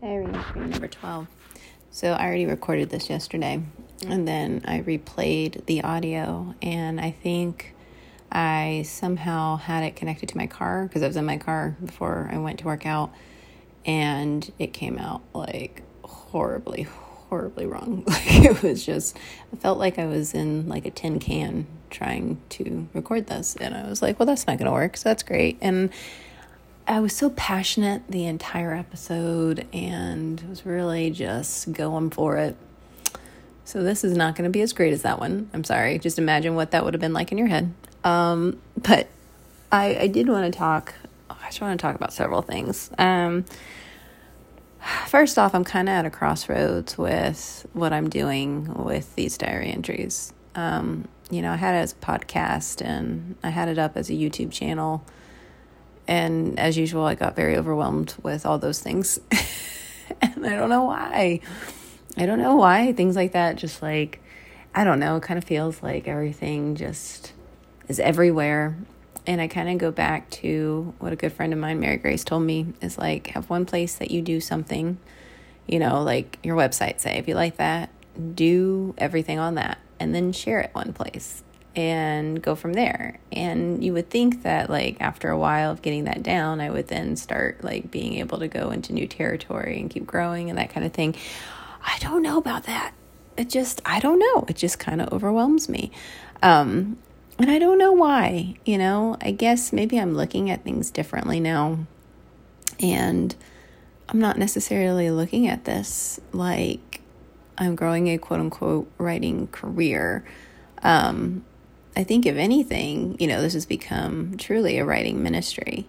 Diary entry number 12. So I already recorded this yesterday and then I replayed the audio and I think I somehow had it connected to my car because I was in my car before I went to work out and it came out like horribly horribly wrong. Like it was just I felt like I was in like a tin can trying to record this and I was like, well that's not going to work. So that's great. And I was so passionate the entire episode and was really just going for it. So this is not going to be as great as that one. I'm sorry. Just imagine what that would have been like in your head. Um, but I, I did want to talk. Oh, I just want to talk about several things. Um, first off, I'm kind of at a crossroads with what I'm doing with these diary entries. Um, you know, I had it as a podcast and I had it up as a YouTube channel and as usual, I got very overwhelmed with all those things. and I don't know why. I don't know why things like that just like, I don't know, it kind of feels like everything just is everywhere. And I kind of go back to what a good friend of mine, Mary Grace, told me is like, have one place that you do something, you know, like your website, say, if you like that, do everything on that and then share it one place and go from there. And you would think that like after a while of getting that down, I would then start like being able to go into new territory and keep growing and that kind of thing. I don't know about that. It just I don't know. It just kind of overwhelms me. Um and I don't know why, you know. I guess maybe I'm looking at things differently now. And I'm not necessarily looking at this like I'm growing a quote unquote writing career. Um, I think, if anything, you know, this has become truly a writing ministry.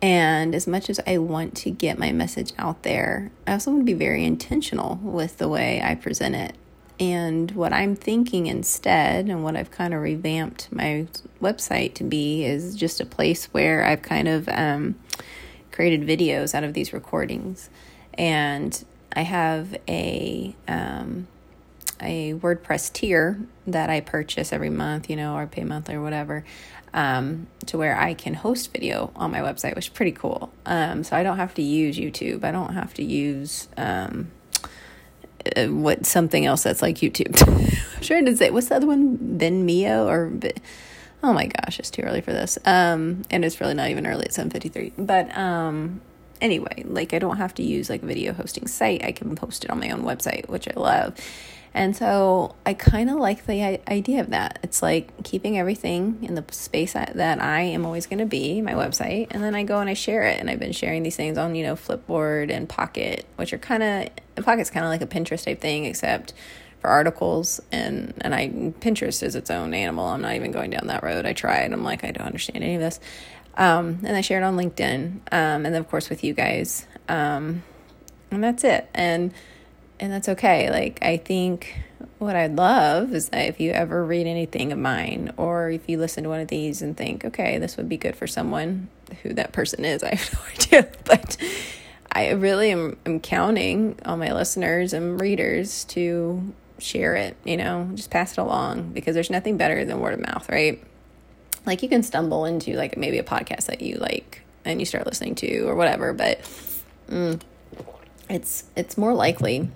And as much as I want to get my message out there, I also want to be very intentional with the way I present it. And what I'm thinking instead, and what I've kind of revamped my website to be, is just a place where I've kind of um, created videos out of these recordings. And I have a um, a WordPress tier that I purchase every month, you know, or pay monthly or whatever, um, to where I can host video on my website, which is pretty cool. Um, so I don't have to use YouTube. I don't have to use um, uh, what something else that's like YouTube. I'm sure to say what's the other one, Vimeo or. Oh my gosh, it's too early for this. Um, and it's really not even early at 7:53. But um, anyway, like I don't have to use like a video hosting site. I can post it on my own website, which I love. And so I kind of like the idea of that. It's like keeping everything in the space that I am always going to be, my website, and then I go and I share it. And I've been sharing these things on, you know, Flipboard and Pocket, which are kind of Pocket's kind of like a Pinterest type thing, except for articles. And and I Pinterest is its own animal. I'm not even going down that road. I tried. I'm like I don't understand any of this. Um, and I share it on LinkedIn, um, and then of course with you guys, um, and that's it. And and that's okay. Like, I think what I'd love is that if you ever read anything of mine, or if you listen to one of these and think, okay, this would be good for someone, who that person is, I have no idea. But I really am, am counting on my listeners and readers to share it, you know, just pass it along because there's nothing better than word of mouth, right? Like, you can stumble into like maybe a podcast that you like and you start listening to or whatever, but mm, it's it's more likely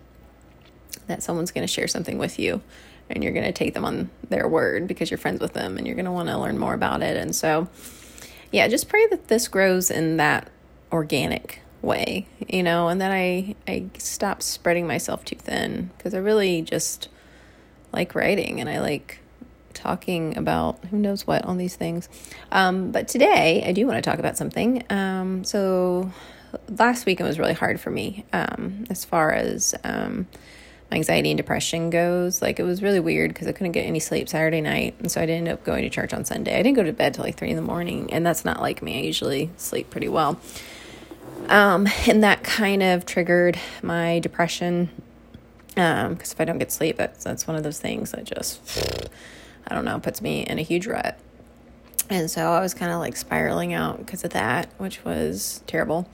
that someone's going to share something with you and you're going to take them on their word because you're friends with them and you're going to want to learn more about it. And so, yeah, just pray that this grows in that organic way, you know, and that I I stop spreading myself too thin because I really just like writing and I like talking about who knows what on these things. Um, but today I do want to talk about something. Um, so last week it was really hard for me um, as far as um, anxiety and depression goes. Like it was really weird because I couldn't get any sleep Saturday night, and so I ended up going to church on Sunday. I didn't go to bed till like three in the morning, and that's not like me. I usually sleep pretty well. Um, and that kind of triggered my depression. Um, because if I don't get sleep, that's that's one of those things that just I don't know puts me in a huge rut. And so I was kind of like spiraling out because of that, which was terrible.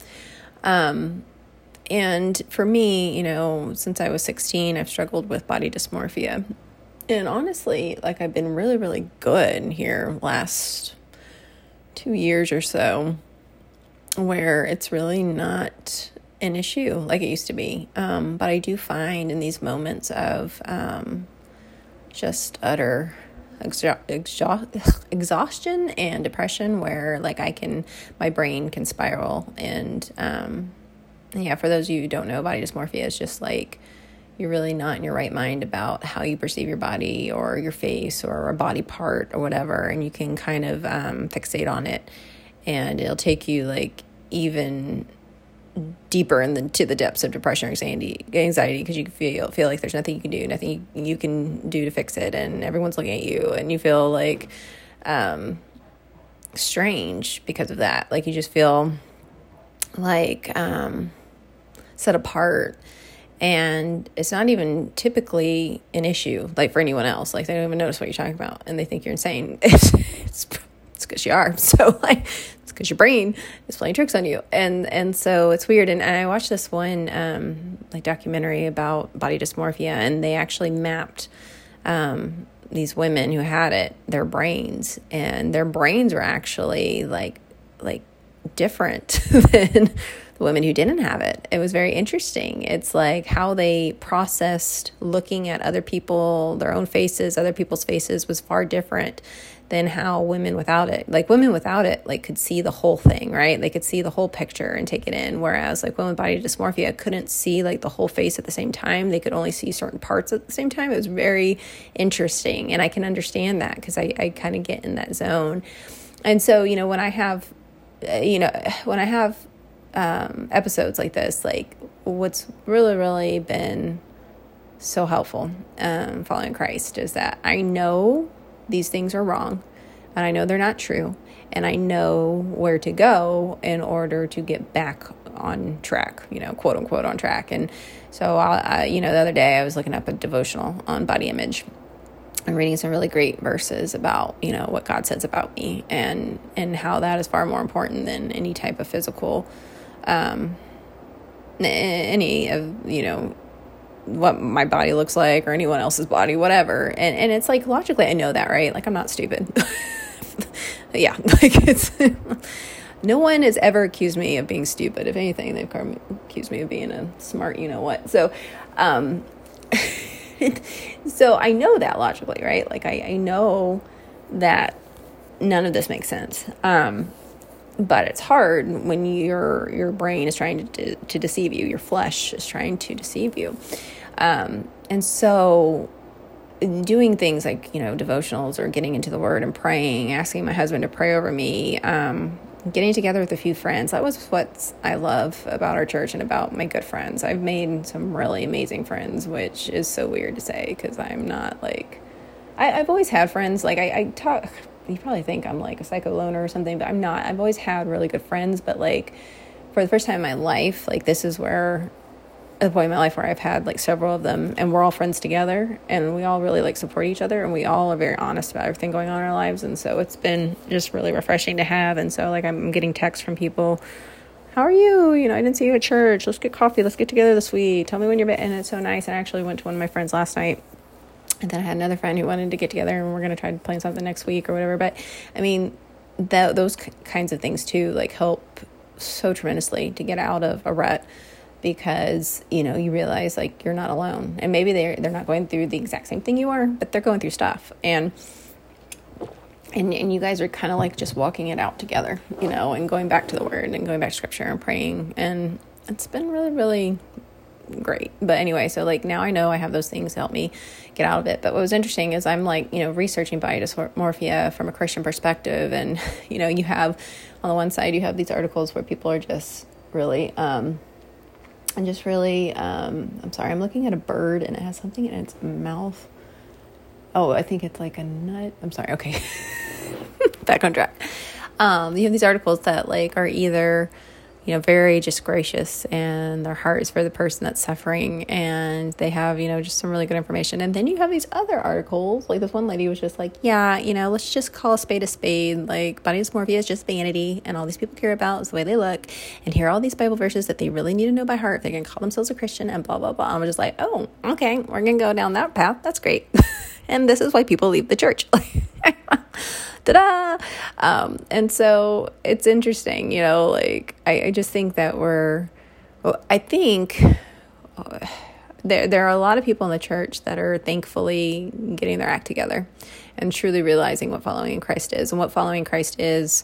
Um, and for me, you know, since I was 16, I've struggled with body dysmorphia. And honestly, like I've been really, really good here last two years or so, where it's really not an issue like it used to be. Um, but I do find in these moments of um, just utter exha- exha- exhaustion and depression where like I can, my brain can spiral. And um, yeah, for those of you who don't know, body dysmorphia is just like you're really not in your right mind about how you perceive your body or your face or a body part or whatever. And you can kind of um, fixate on it and it'll take you like even deeper into the depths of depression or anxiety anxiety because you feel feel like there's nothing you can do nothing you can do to fix it and everyone's looking at you and you feel like um, strange because of that like you just feel like um, set apart and it's not even typically an issue like for anyone else. Like they don't even notice what you're talking about and they think you're insane. It's it's because you are. So like it's because your brain is playing tricks on you. And and so it's weird. And, and i watched this one um, like documentary about body dysmorphia and they actually mapped um, these women who had it their brains. And their brains were actually like like different than the women who didn't have it. It was very interesting. It's like how they processed looking at other people, their own faces, other people's faces was far different than how women without it like women without it like could see the whole thing right? They could see the whole picture and take it in. Whereas like women with body dysmorphia couldn't see like the whole face at the same time. They could only see certain parts at the same time. It was very interesting. And i can understand that because i, I kind of get in that zone. And so you know when i have you know when i have um, episodes like this like what's really really been so helpful um, following christ is that i know these things are wrong and I know they're not true and I know where to go in order to get back on track, you know, quote unquote on track. And so, I, you know, the other day I was looking up a devotional on body image and reading some really great verses about, you know, what God says about me and and how that is far more important than any type of physical, um, any of you know what my body looks like or anyone else's body, whatever. And and it's like logically I know that, right? Like I'm not stupid. yeah, like it's no one has ever accused me of being stupid. If anything, they've accused me of being a smart, you know what. So, um, so I know that logically, right? Like I, I know that none of this makes sense. Um, but it's hard when your your brain is trying to to deceive you. Your flesh is trying to deceive you. Um, and so doing things like, you know, devotionals or getting into the word and praying, asking my husband to pray over me, um, getting together with a few friends. That was what I love about our church and about my good friends. I've made some really amazing friends, which is so weird to say because I'm not like, I, have always had friends. Like, I, I talk, you probably think I'm like a psycho loner or something, but I'm not. I've always had really good friends, but like, for the first time in my life, like, this is where a point in my life where I've had like several of them and we're all friends together and we all really like support each other and we all are very honest about everything going on in our lives and so it's been just really refreshing to have and so like I'm getting texts from people how are you? You know I didn't see you at church. Let's get coffee. Let's get together this week. Tell me when you're bit. and it's so nice and I actually went to one of my friends last night and then I had another friend who wanted to get together and we're going to try to plan something next week or whatever but I mean that those kinds of things too like help so tremendously to get out of a rut because you know you realize like you're not alone. And maybe they're they're not going through the exact same thing you are but they're going through stuff. And and and you guys are kind of like just walking it out together you know and going back to the word and going back to scripture and praying. And it's been really really great. But anyway so like now i know i have those things to help me get out of it. But what was interesting is i'm like you know researching body dysmorphia from a christian perspective. And you know you have on the one side you have these articles where people are just really um and just really um, i'm sorry i'm looking at a bird and it has something in its mouth. Oh i think it's like a nut. I'm sorry okay. Back on track. Um, you have these articles that like are either you know, very just gracious and their heart is for the person that's suffering and they have, you know, just some really good information. And then you have these other articles, like this one lady was just like, yeah, you know, let's just call a spade a spade. Like body dysmorphia is just vanity and all these people care about is the way they look. And here are all these Bible verses that they really need to know by heart. They can call themselves a Christian and blah, blah, blah. I'm just like, oh, okay, we're going to go down that path. That's great. and this is why people leave the church. ta-da um, and so it's interesting you know like I, I just think that we're well, I think uh, there there are a lot of people in the church that are thankfully getting their act together and truly realizing what following Christ is. And what following Christ is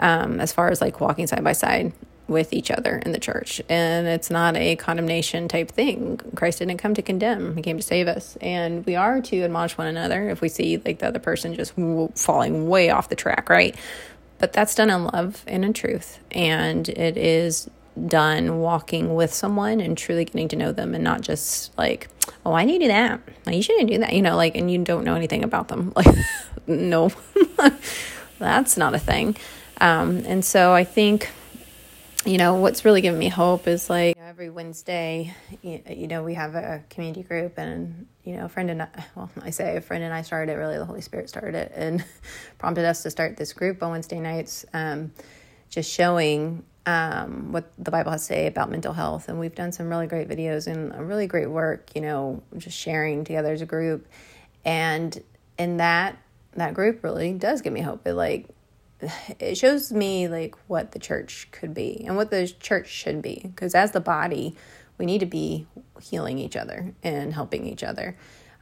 um, as far as like walking side by side with each other in the church. And it's not a condemnation type thing. Christ didn't come to condemn, He came to save us. And we are to admonish one another if we see like the other person just falling way off the track, right? But that's done in love and in truth. And it is done walking with someone and truly getting to know them and not just like, oh, I need to do that. you shouldn't do that, you know, like, and you don't know anything about them. Like, no, that's not a thing. Um, and so I think you know, what's really given me hope is like every Wednesday, you, know, we have a community group, and you know, a friend and I, well, I say a friend and I started it. Really, the Holy Spirit started it and prompted us to start this group on Wednesday nights, um, just showing um, what the Bible has to say about mental health. And we've done some really great videos and really great work. You know, just sharing together as a group, and in that that group really does give me hope. It like it shows me like what the church could be and what the church should be because as the body we need to be healing each other and helping each other.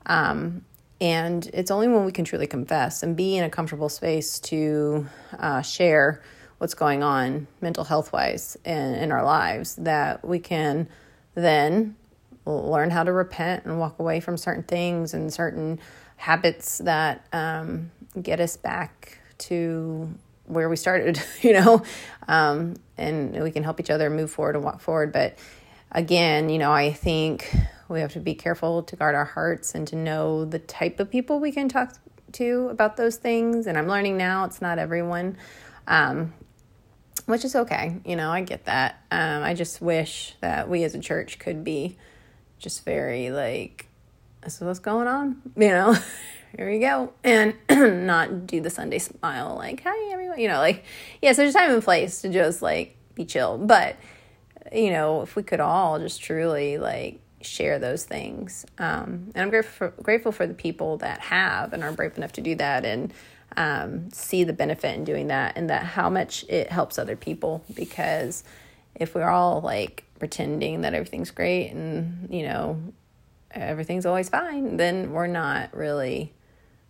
Um, and it's only when we can truly confess and be in a comfortable space to uh, share what's going on mental health wise in, in our lives that we can then learn how to repent and walk away from certain things and certain habits that um, get us back to where we started, you know, um, and we can help each other move forward and walk forward. But again, you know, I think we have to be careful to guard our hearts and to know the type of people we can talk to about those things. And I'm learning now it's not everyone, um, which is okay. You know, I get that. Um, I just wish that we as a church could be just very like, this is what's going on, you know, here we go. And not do the Sunday smile, like, hi, everyone. You know, like, yes, there's time and place to just like be chill. But, you know, if we could all just truly like share those things. Um, and I'm grateful for, grateful for the people that have and are brave enough to do that and um, see the benefit in doing that and that how much it helps other people because if we're all like pretending that everything's great and you know everything's always fine then we're not really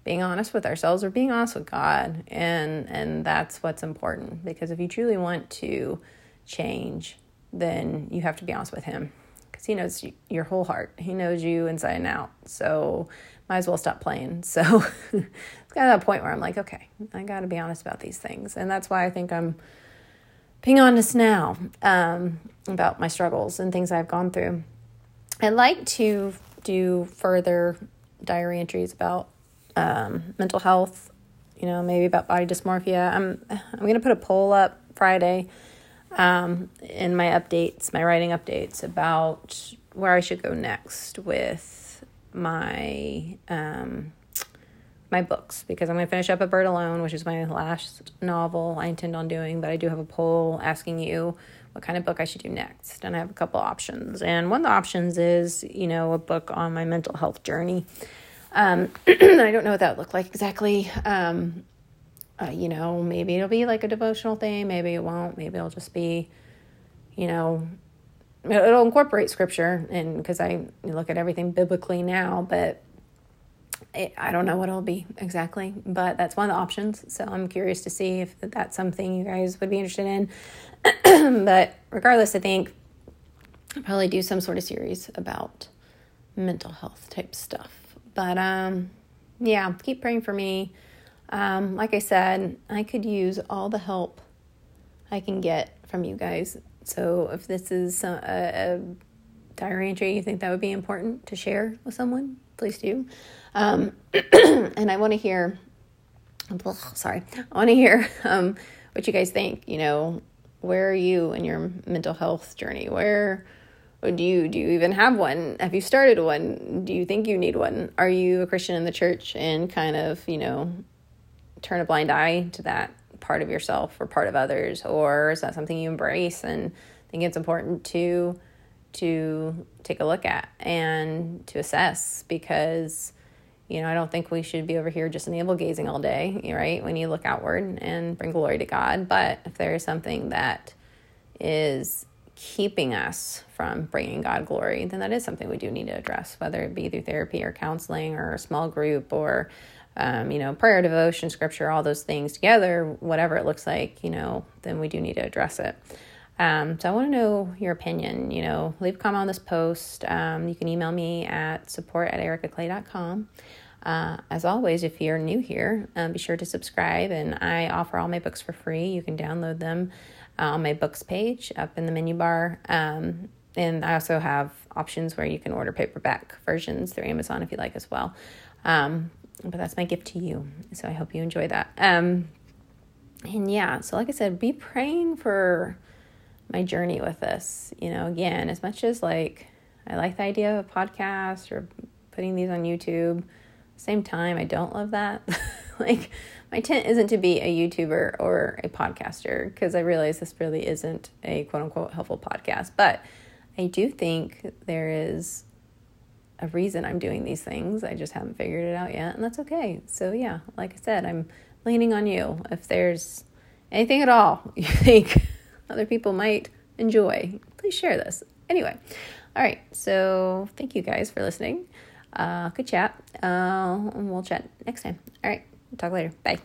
being honest with ourselves or being honest with God. And and that's what's important because if you truly want to change, then you have to be honest with him because he knows you, your whole heart. He knows you inside and out. So might as well stop playing. So it's kind of that point where I'm like, okay, I got to be honest about these things. And that's why I think I'm being honest now um, about my struggles and things I've gone through. I'd like to do further diary entries about um, mental health, you know, maybe about body dysmorphia. I'm I'm gonna put a poll up Friday um, in my updates, my writing updates about where I should go next with my um, my books because I'm to finish up A Bird Alone, which is my last novel I intend on doing. But I do have a poll asking you what kind of book I should do next, and I have a couple options. And one of the options is, you know, a book on my mental health journey. Um, I don't know what that would look like exactly. Um, uh, you know, maybe it'll be like a devotional thing. Maybe it won't. Maybe it'll just be, you know, it'll incorporate scripture and because I look at everything biblically now, but it, I don't know what it'll be exactly. But that's one of the options. So I'm curious to see if that's something you guys would be interested in. but regardless, I think I'll probably do some sort of series about mental health type stuff. But um, yeah, keep praying for me. Um, like I said, I could use all the help I can get from you guys. So if this is a, a diary entry you think that would be important to share with someone, please do. Um, and I want to hear, sorry, I want to hear um, what you guys think. You know, where are you in your mental health journey? Where do you do you even have one? Have you started one? Do you think you need one? Are you a christian in the church and kind of you know turn a blind eye to that part of yourself or part of others? Or is that something you embrace and think it's important to to take a look at and to assess? Because you know i don't think we should be over here just navel gazing all day right? Need to look outward and bring glory to god. But if there is something that is keeping us from bringing God glory, then that is something we do need to address, whether it be through therapy or counseling or a small group or, um, you know, prayer, devotion, scripture, all those things together, whatever it looks like, you know, then we do need to address it. Um, so I want to know your opinion. You know, leave a comment on this post. Um, you can email me at support at erickaclay.com. Uh, as always, if you're new here, um, be sure to subscribe. And I offer all my books for free. You can download them uh, on my books page up in the menu bar. Um, and I also have options where you can order paperback versions through Amazon if you like as well. Um, but that's my gift to you. So I hope you enjoy that. Um, and yeah, so like I said, be praying for my journey with this. You know, again, as much as like I like the idea of a podcast or putting these on YouTube, same time, I don't love that. like, my intent isn't to be a YouTuber or a podcaster because I realize this really isn't a quote unquote helpful podcast. But I do think there is a reason I'm doing these things. I just haven't figured it out yet, and that's okay. So, yeah, like I said, I'm leaning on you. If there's anything at all you think other people might enjoy, please share this. Anyway, all right, so thank you guys for listening. Uh, good chat. Uh, we'll chat next time. All right, talk later. Bye.